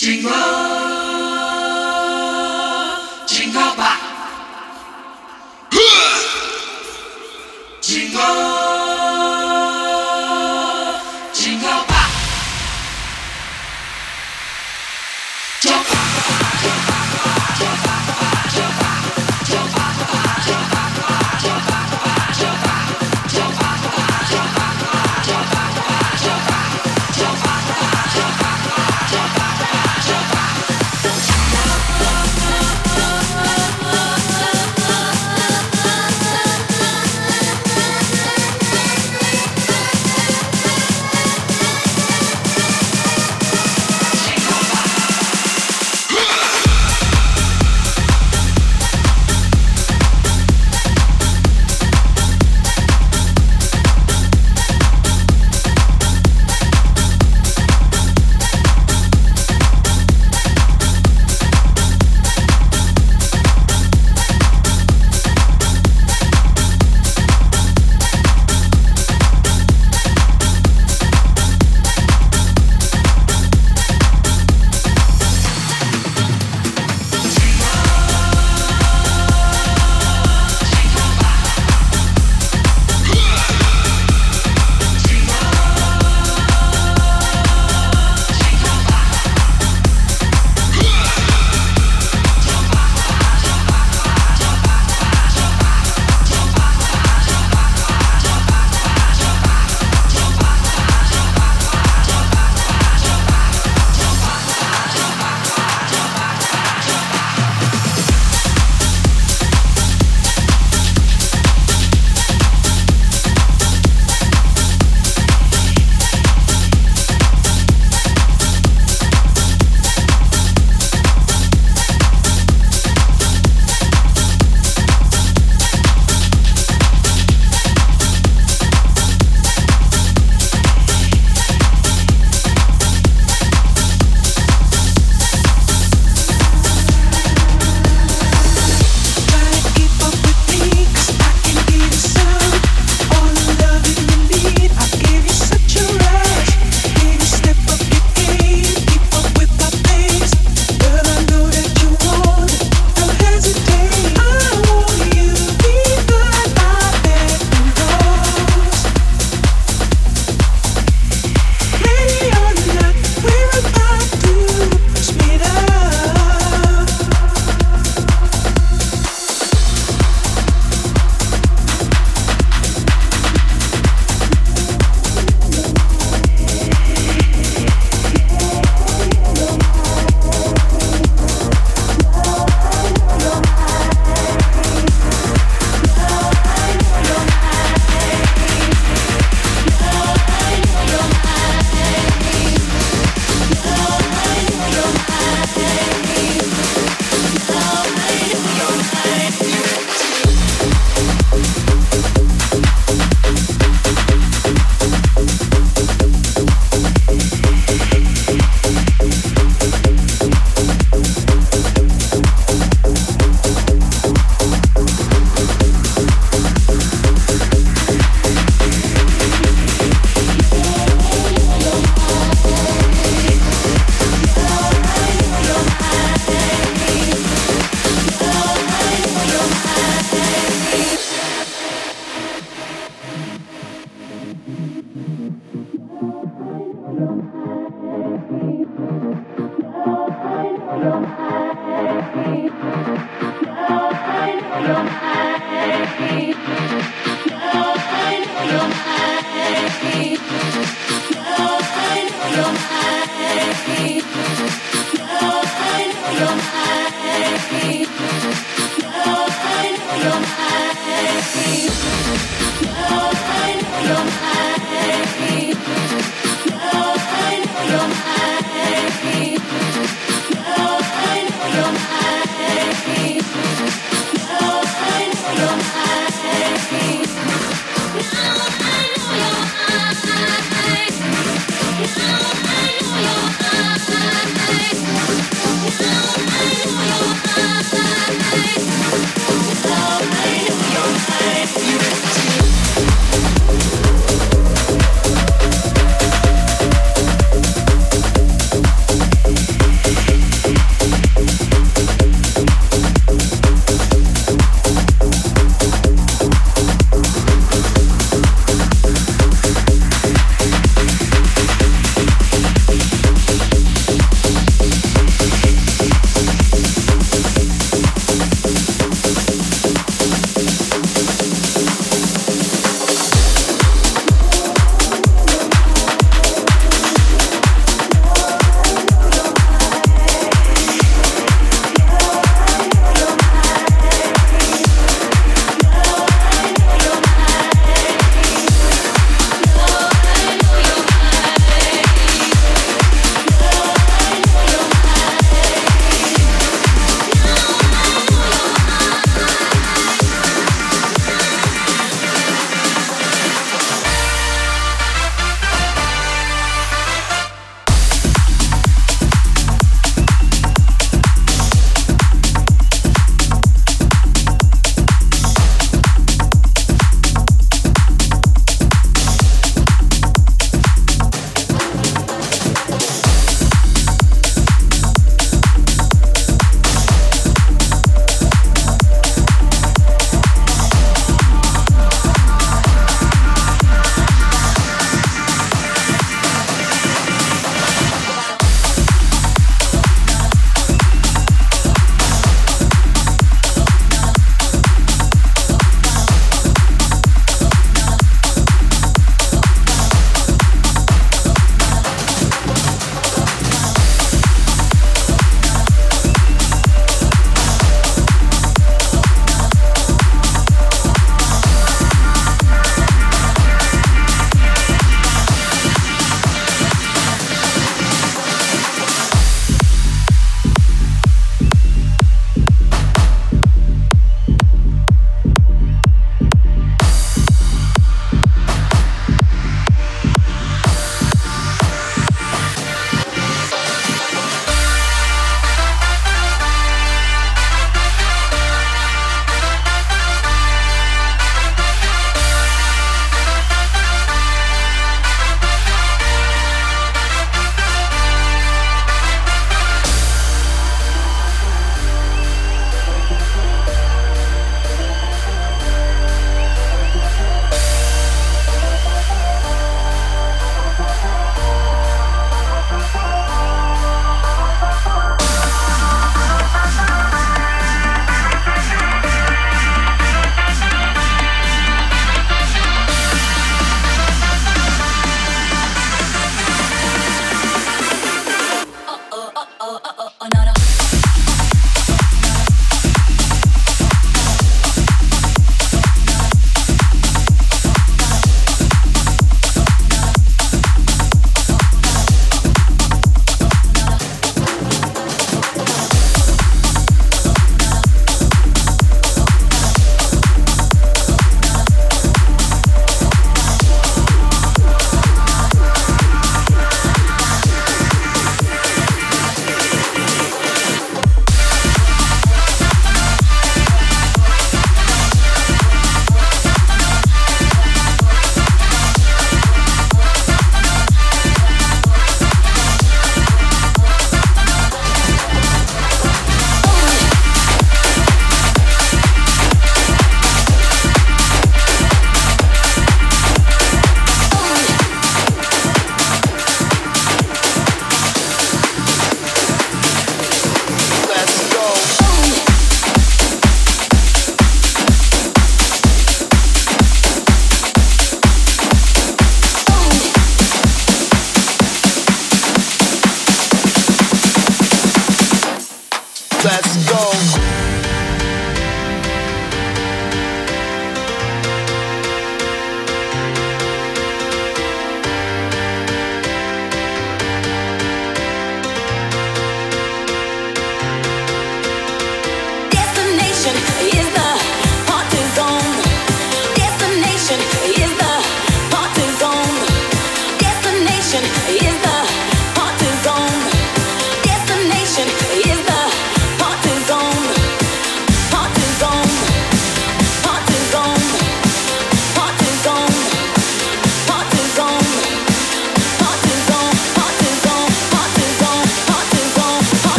Jingle!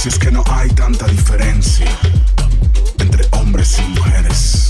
Si es que no hay tanta diferencia entre hombres y mujeres.